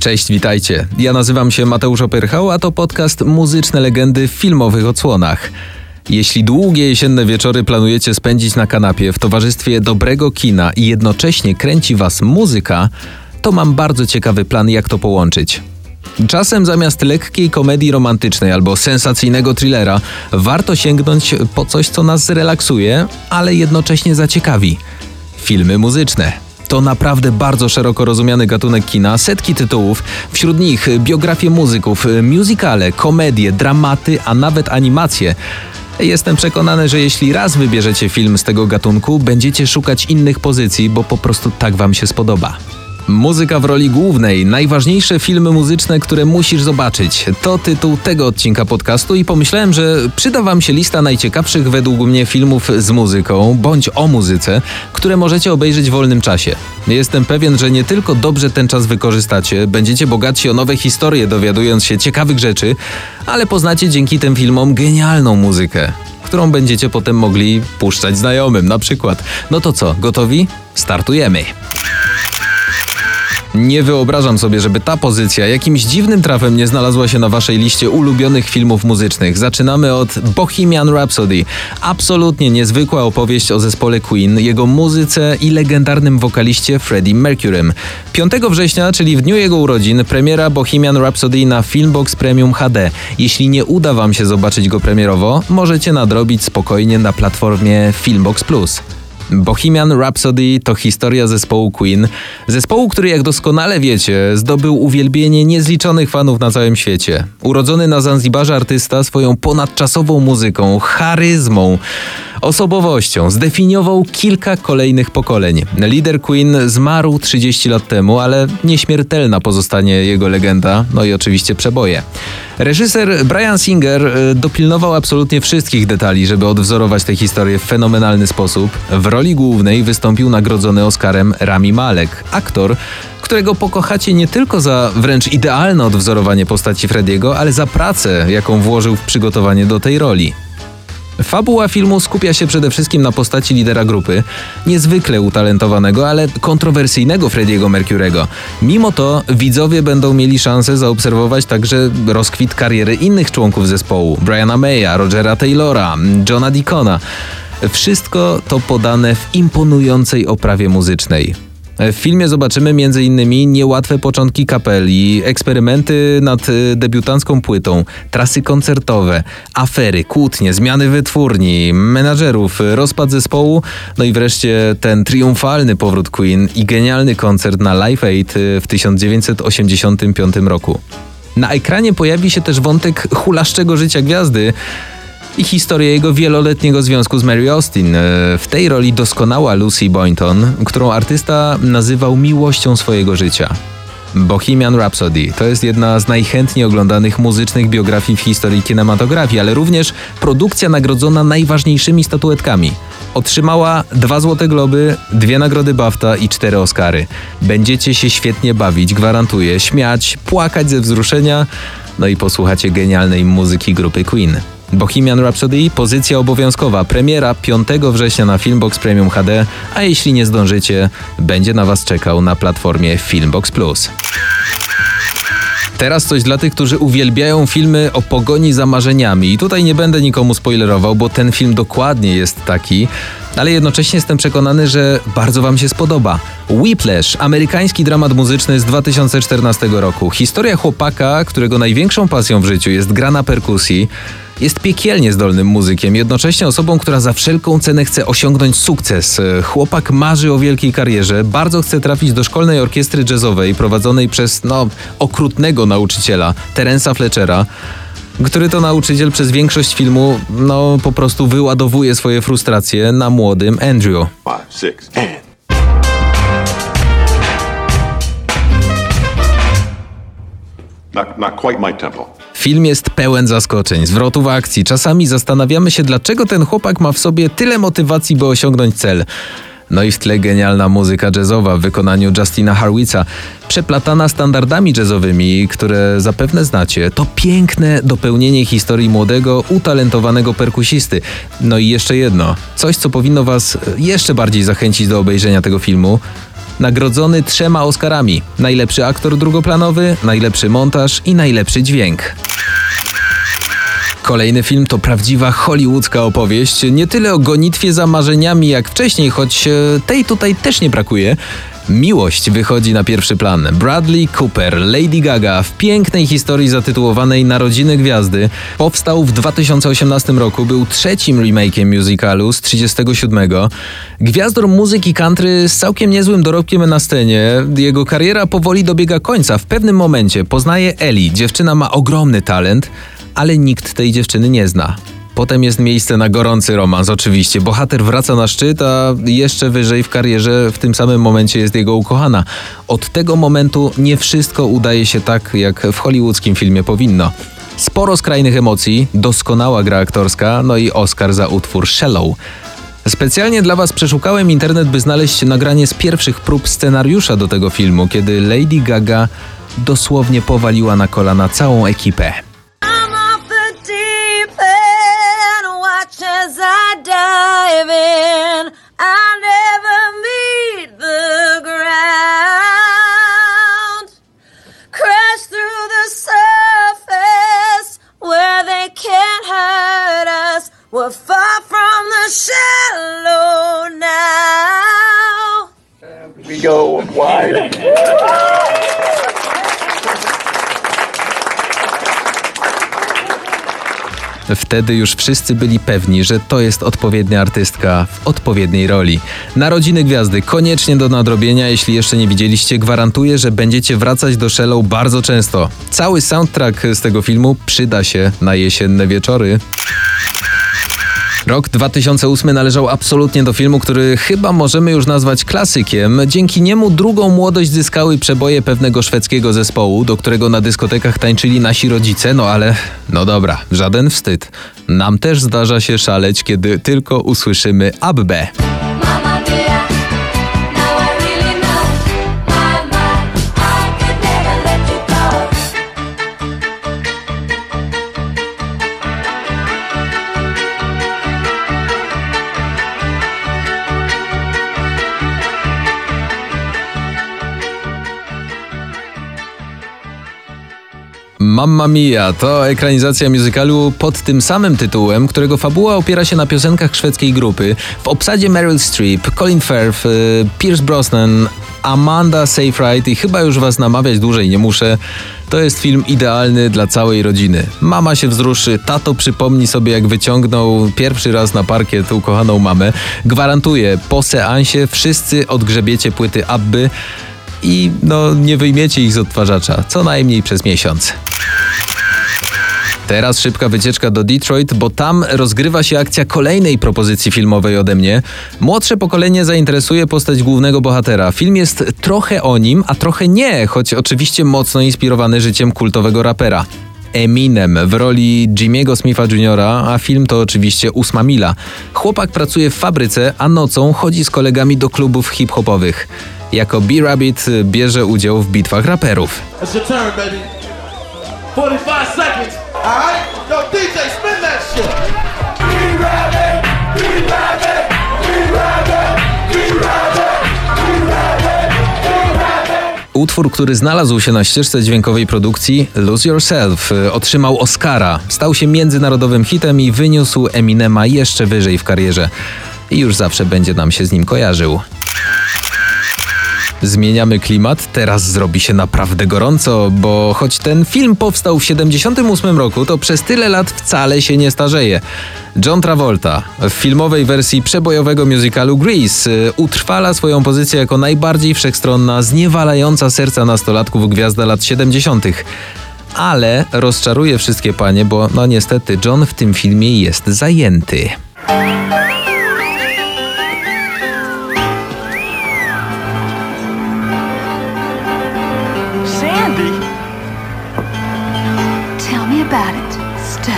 Cześć, witajcie. Ja nazywam się Mateusz Opyrchał, a to podcast Muzyczne Legendy w filmowych odsłonach. Jeśli długie jesienne wieczory planujecie spędzić na kanapie w towarzystwie dobrego kina i jednocześnie kręci was muzyka, to mam bardzo ciekawy plan, jak to połączyć. Czasem zamiast lekkiej komedii romantycznej albo sensacyjnego thrillera, warto sięgnąć po coś, co nas zrelaksuje, ale jednocześnie zaciekawi. Filmy muzyczne. To naprawdę bardzo szeroko rozumiany gatunek kina, setki tytułów, wśród nich biografie muzyków, musicale, komedie, dramaty, a nawet animacje. Jestem przekonany, że jeśli raz wybierzecie film z tego gatunku, będziecie szukać innych pozycji, bo po prostu tak wam się spodoba. Muzyka w roli głównej, najważniejsze filmy muzyczne, które musisz zobaczyć. To tytuł tego odcinka podcastu i pomyślałem, że przyda Wam się lista najciekawszych według mnie filmów z muzyką, bądź o muzyce, które możecie obejrzeć w wolnym czasie. Jestem pewien, że nie tylko dobrze ten czas wykorzystacie, będziecie bogatsi o nowe historie, dowiadując się ciekawych rzeczy, ale poznacie dzięki tym filmom genialną muzykę którą będziecie potem mogli puszczać znajomym na przykład. No to co, gotowi? Startujemy! Nie wyobrażam sobie, żeby ta pozycja jakimś dziwnym trafem nie znalazła się na waszej liście ulubionych filmów muzycznych. Zaczynamy od Bohemian Rhapsody. Absolutnie niezwykła opowieść o zespole Queen, jego muzyce i legendarnym wokaliście Freddie Mercurym. 5 września, czyli w dniu jego urodzin, premiera Bohemian Rhapsody na Filmbox Premium HD. Jeśli nie uda wam się zobaczyć go premierowo, możecie nadrobić spokojnie na platformie Filmbox Plus. Bohemian Rhapsody to historia zespołu Queen. Zespołu, który jak doskonale wiecie, zdobył uwielbienie niezliczonych fanów na całym świecie. Urodzony na Zanzibarze artysta swoją ponadczasową muzyką, charyzmą, osobowością zdefiniował kilka kolejnych pokoleń. Lider Queen zmarł 30 lat temu, ale nieśmiertelna pozostanie jego legenda, no i oczywiście przeboje. Reżyser Brian Singer e, dopilnował absolutnie wszystkich detali, żeby odwzorować tę historię w fenomenalny sposób. W roli głównej wystąpił nagrodzony Oscarem Rami Malek, aktor, którego pokochacie nie tylko za wręcz idealne odwzorowanie postaci Frediego, ale za pracę, jaką włożył w przygotowanie do tej roli. Fabuła filmu skupia się przede wszystkim na postaci lidera grupy, niezwykle utalentowanego, ale kontrowersyjnego Frediego Mercurego. Mimo to widzowie będą mieli szansę zaobserwować także rozkwit kariery innych członków zespołu: Briana Maya, Rogera Taylora, Johna Deacona. Wszystko to podane w imponującej oprawie muzycznej. W filmie zobaczymy m.in. niełatwe początki kapeli, eksperymenty nad y, debiutancką płytą, trasy koncertowe, afery, kłótnie, zmiany wytwórni, menadżerów, rozpad zespołu, no i wreszcie ten triumfalny powrót Queen i genialny koncert na Live Aid y, w 1985 roku. Na ekranie pojawi się też wątek hulaszczego życia gwiazdy, i historię jego wieloletniego związku z Mary Austin. E, w tej roli doskonała Lucy Boynton, którą artysta nazywał miłością swojego życia. Bohemian Rhapsody to jest jedna z najchętniej oglądanych muzycznych biografii w historii kinematografii, ale również produkcja nagrodzona najważniejszymi statuetkami. Otrzymała dwa Złote Globy, dwie nagrody BAFTA i cztery Oscary. Będziecie się świetnie bawić, gwarantuję, śmiać, płakać ze wzruszenia, no i posłuchacie genialnej muzyki grupy Queen. Bohemian Rhapsody pozycja obowiązkowa, premiera 5 września na Filmbox Premium HD, a jeśli nie zdążycie, będzie na Was czekał na platformie Filmbox Plus. Teraz coś dla tych, którzy uwielbiają filmy o pogoni za marzeniami. I tutaj nie będę nikomu spoilerował, bo ten film dokładnie jest taki, ale jednocześnie jestem przekonany, że bardzo Wam się spodoba. Whiplash, amerykański dramat muzyczny z 2014 roku. Historia chłopaka, którego największą pasją w życiu jest gra na perkusji. Jest piekielnie zdolnym muzykiem, jednocześnie osobą, która za wszelką cenę chce osiągnąć sukces. Chłopak marzy o wielkiej karierze, bardzo chce trafić do szkolnej orkiestry jazzowej prowadzonej przez, no, okrutnego nauczyciela, Terensa Fletchera który to nauczyciel przez większość filmu, no, po prostu wyładowuje swoje frustracje na młodym Andrew. Five, six, and... Film jest pełen zaskoczeń, zwrotów akcji. Czasami zastanawiamy się, dlaczego ten chłopak ma w sobie tyle motywacji, by osiągnąć cel. No i w tle genialna muzyka jazzowa w wykonaniu Justina Harwitza, przeplatana standardami jazzowymi, które zapewne znacie. To piękne dopełnienie historii młodego, utalentowanego perkusisty. No i jeszcze jedno, coś co powinno Was jeszcze bardziej zachęcić do obejrzenia tego filmu. Nagrodzony trzema Oscarami: najlepszy aktor drugoplanowy, najlepszy montaż i najlepszy dźwięk. Kolejny film to prawdziwa hollywoodzka opowieść, nie tyle o gonitwie za marzeniami jak wcześniej, choć e, tej tutaj też nie brakuje. Miłość wychodzi na pierwszy plan. Bradley Cooper, Lady Gaga w pięknej historii zatytułowanej Narodziny Gwiazdy powstał w 2018 roku, był trzecim remake'iem musicalu z 37. Gwiazdor muzyki country z całkiem niezłym dorobkiem na scenie. Jego kariera powoli dobiega końca. W pewnym momencie poznaje Ellie. Dziewczyna ma ogromny talent, ale nikt tej dziewczyny nie zna. Potem jest miejsce na gorący romans, oczywiście. Bohater wraca na szczyt, a jeszcze wyżej w karierze w tym samym momencie jest jego ukochana. Od tego momentu nie wszystko udaje się tak, jak w hollywoodzkim filmie powinno. Sporo skrajnych emocji, doskonała gra aktorska, no i Oscar za utwór Shallow. Specjalnie dla Was przeszukałem internet, by znaleźć nagranie z pierwszych prób scenariusza do tego filmu, kiedy Lady Gaga dosłownie powaliła na kolana całą ekipę. Nueve Wtedy już wszyscy byli pewni, że to jest odpowiednia artystka w odpowiedniej roli. Narodziny Gwiazdy koniecznie do nadrobienia, jeśli jeszcze nie widzieliście, gwarantuję, że będziecie wracać do Shallow bardzo często. Cały soundtrack z tego filmu przyda się na jesienne wieczory. Rok 2008 należał absolutnie do filmu, który chyba możemy już nazwać klasykiem. Dzięki niemu drugą młodość zyskały przeboje pewnego szwedzkiego zespołu, do którego na dyskotekach tańczyli nasi rodzice, no ale no dobra, żaden wstyd. Nam też zdarza się szaleć, kiedy tylko usłyszymy Abbe. Mamma Mia to ekranizacja musicalu pod tym samym tytułem, którego fabuła opiera się na piosenkach szwedzkiej grupy. W obsadzie Meryl Streep, Colin Firth, y, Pierce Brosnan, Amanda Seyfried i chyba już was namawiać dłużej nie muszę. To jest film idealny dla całej rodziny. Mama się wzruszy, tato przypomni sobie jak wyciągnął pierwszy raz na parkiet ukochaną mamę. Gwarantuję, po seansie wszyscy odgrzebiecie płyty Abby i no nie wyjmiecie ich z odtwarzacza, co najmniej przez miesiąc. Teraz szybka wycieczka do Detroit, bo tam rozgrywa się akcja kolejnej propozycji filmowej ode mnie. Młodsze pokolenie zainteresuje postać głównego bohatera. Film jest trochę o nim, a trochę nie, choć oczywiście mocno inspirowany życiem kultowego rapera. Eminem w roli Jimmy'ego Smitha Jr., a film to oczywiście ósma mila. Chłopak pracuje w fabryce, a nocą chodzi z kolegami do klubów hip-hopowych. Jako B-Rabbit bierze udział w bitwach raperów. 45 seconds. Alright? Yo, DJ, spin that shit. Utwór, który znalazł się na ścieżce dźwiękowej produkcji Lose Yourself, y, otrzymał Oscara, stał się międzynarodowym hitem i wyniósł Eminema jeszcze wyżej w karierze. I już zawsze będzie nam się z nim kojarzył. Zmieniamy klimat, teraz zrobi się naprawdę gorąco, bo choć ten film powstał w 78 roku, to przez tyle lat wcale się nie starzeje. John Travolta w filmowej wersji przebojowego musicalu Grease y, utrwala swoją pozycję jako najbardziej wszechstronna, zniewalająca serca nastolatków gwiazda lat 70. Ale rozczaruje wszystkie panie, bo no niestety John w tym filmie jest zajęty. About it, Stud.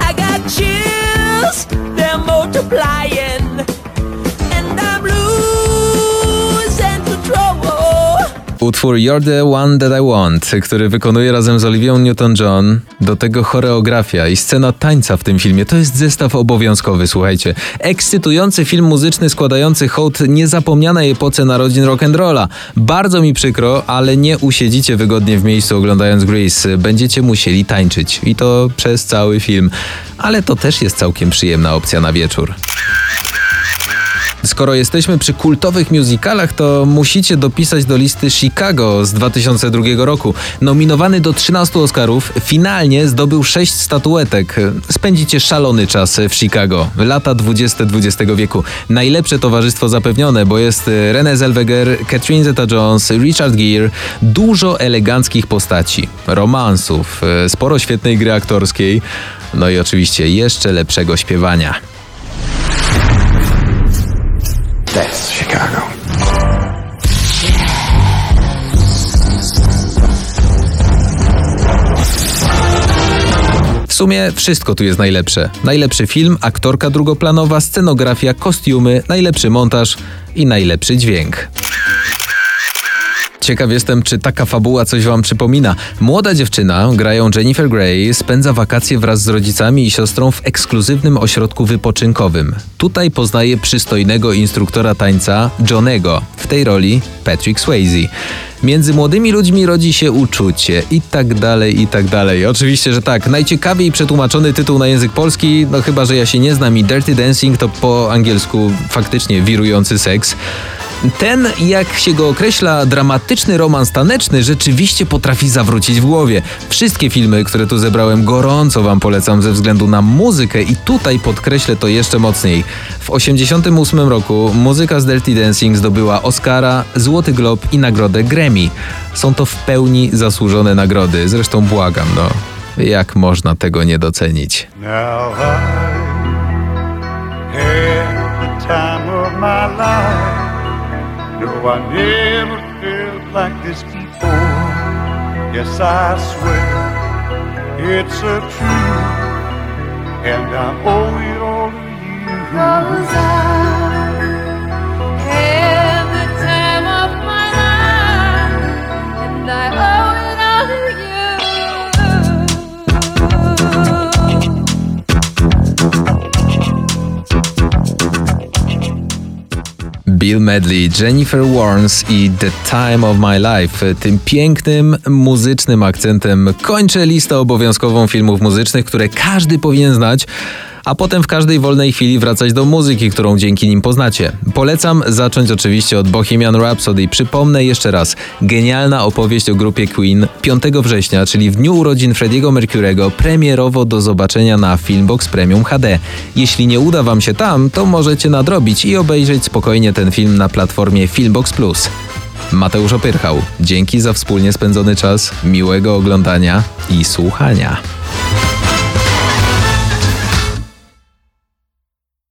I got chills, they're multiplying. Utwór You're the One That I Want, który wykonuje razem z Olivią Newton-John. Do tego choreografia i scena tańca w tym filmie. To jest zestaw obowiązkowy, słuchajcie. Ekscytujący film muzyczny składający hołd niezapomnianej epoce narodzin rock'n'rolla. Bardzo mi przykro, ale nie usiedzicie wygodnie w miejscu oglądając Grease. Będziecie musieli tańczyć. I to przez cały film. Ale to też jest całkiem przyjemna opcja na wieczór. Skoro jesteśmy przy kultowych musicalach, to musicie dopisać do listy Chicago z 2002 roku. Nominowany do 13 Oscarów, finalnie zdobył 6 statuetek. Spędzicie szalony czas w Chicago. Lata 20 XX wieku. Najlepsze towarzystwo zapewnione, bo jest Renée Zellweger, Catherine Zeta-Jones, Richard Gere. Dużo eleganckich postaci, romansów, sporo świetnej gry aktorskiej. No i oczywiście jeszcze lepszego śpiewania. W sumie wszystko tu jest najlepsze. Najlepszy film, aktorka drugoplanowa, scenografia, kostiumy, najlepszy montaż i najlepszy dźwięk. Ciekaw jestem, czy taka fabuła coś wam przypomina. Młoda dziewczyna, grają Jennifer Grey, spędza wakacje wraz z rodzicami i siostrą w ekskluzywnym ośrodku wypoczynkowym. Tutaj poznaje przystojnego instruktora tańca Johnego, w tej roli Patrick Swayze. Między młodymi ludźmi rodzi się uczucie i tak dalej, i tak dalej. Oczywiście, że tak. Najciekawiej przetłumaczony tytuł na język polski, no chyba, że ja się nie znam i Dirty Dancing to po angielsku faktycznie wirujący seks. Ten, jak się go określa, dramatyczny romans taneczny rzeczywiście potrafi zawrócić w głowie. Wszystkie filmy, które tu zebrałem, gorąco wam polecam ze względu na muzykę i tutaj podkreślę to jeszcze mocniej. W 1988 roku muzyka z Dirty Dancing zdobyła Oscara, Złoty Glob i nagrodę Grammy. Są to w pełni zasłużone nagrody, zresztą błagam, no. Jak można tego nie docenić? No, I never felt like this before. Yes, I swear it's a truth, and I owe it all to you. Cause I the time of my life, and I owe it all to you. Bill Medley, Jennifer Warnes i The Time of My Life. Tym pięknym, muzycznym akcentem kończę listę obowiązkową filmów muzycznych, które każdy powinien znać a potem w każdej wolnej chwili wracać do muzyki, którą dzięki nim poznacie. Polecam zacząć oczywiście od Bohemian Rhapsody. Przypomnę jeszcze raz, genialna opowieść o grupie Queen 5 września, czyli w dniu urodzin Frediego Mercurego, premierowo do zobaczenia na Filmbox Premium HD. Jeśli nie uda wam się tam, to możecie nadrobić i obejrzeć spokojnie ten film na platformie Filmbox Plus. Mateusz Opyrchał, dzięki za wspólnie spędzony czas, miłego oglądania i słuchania.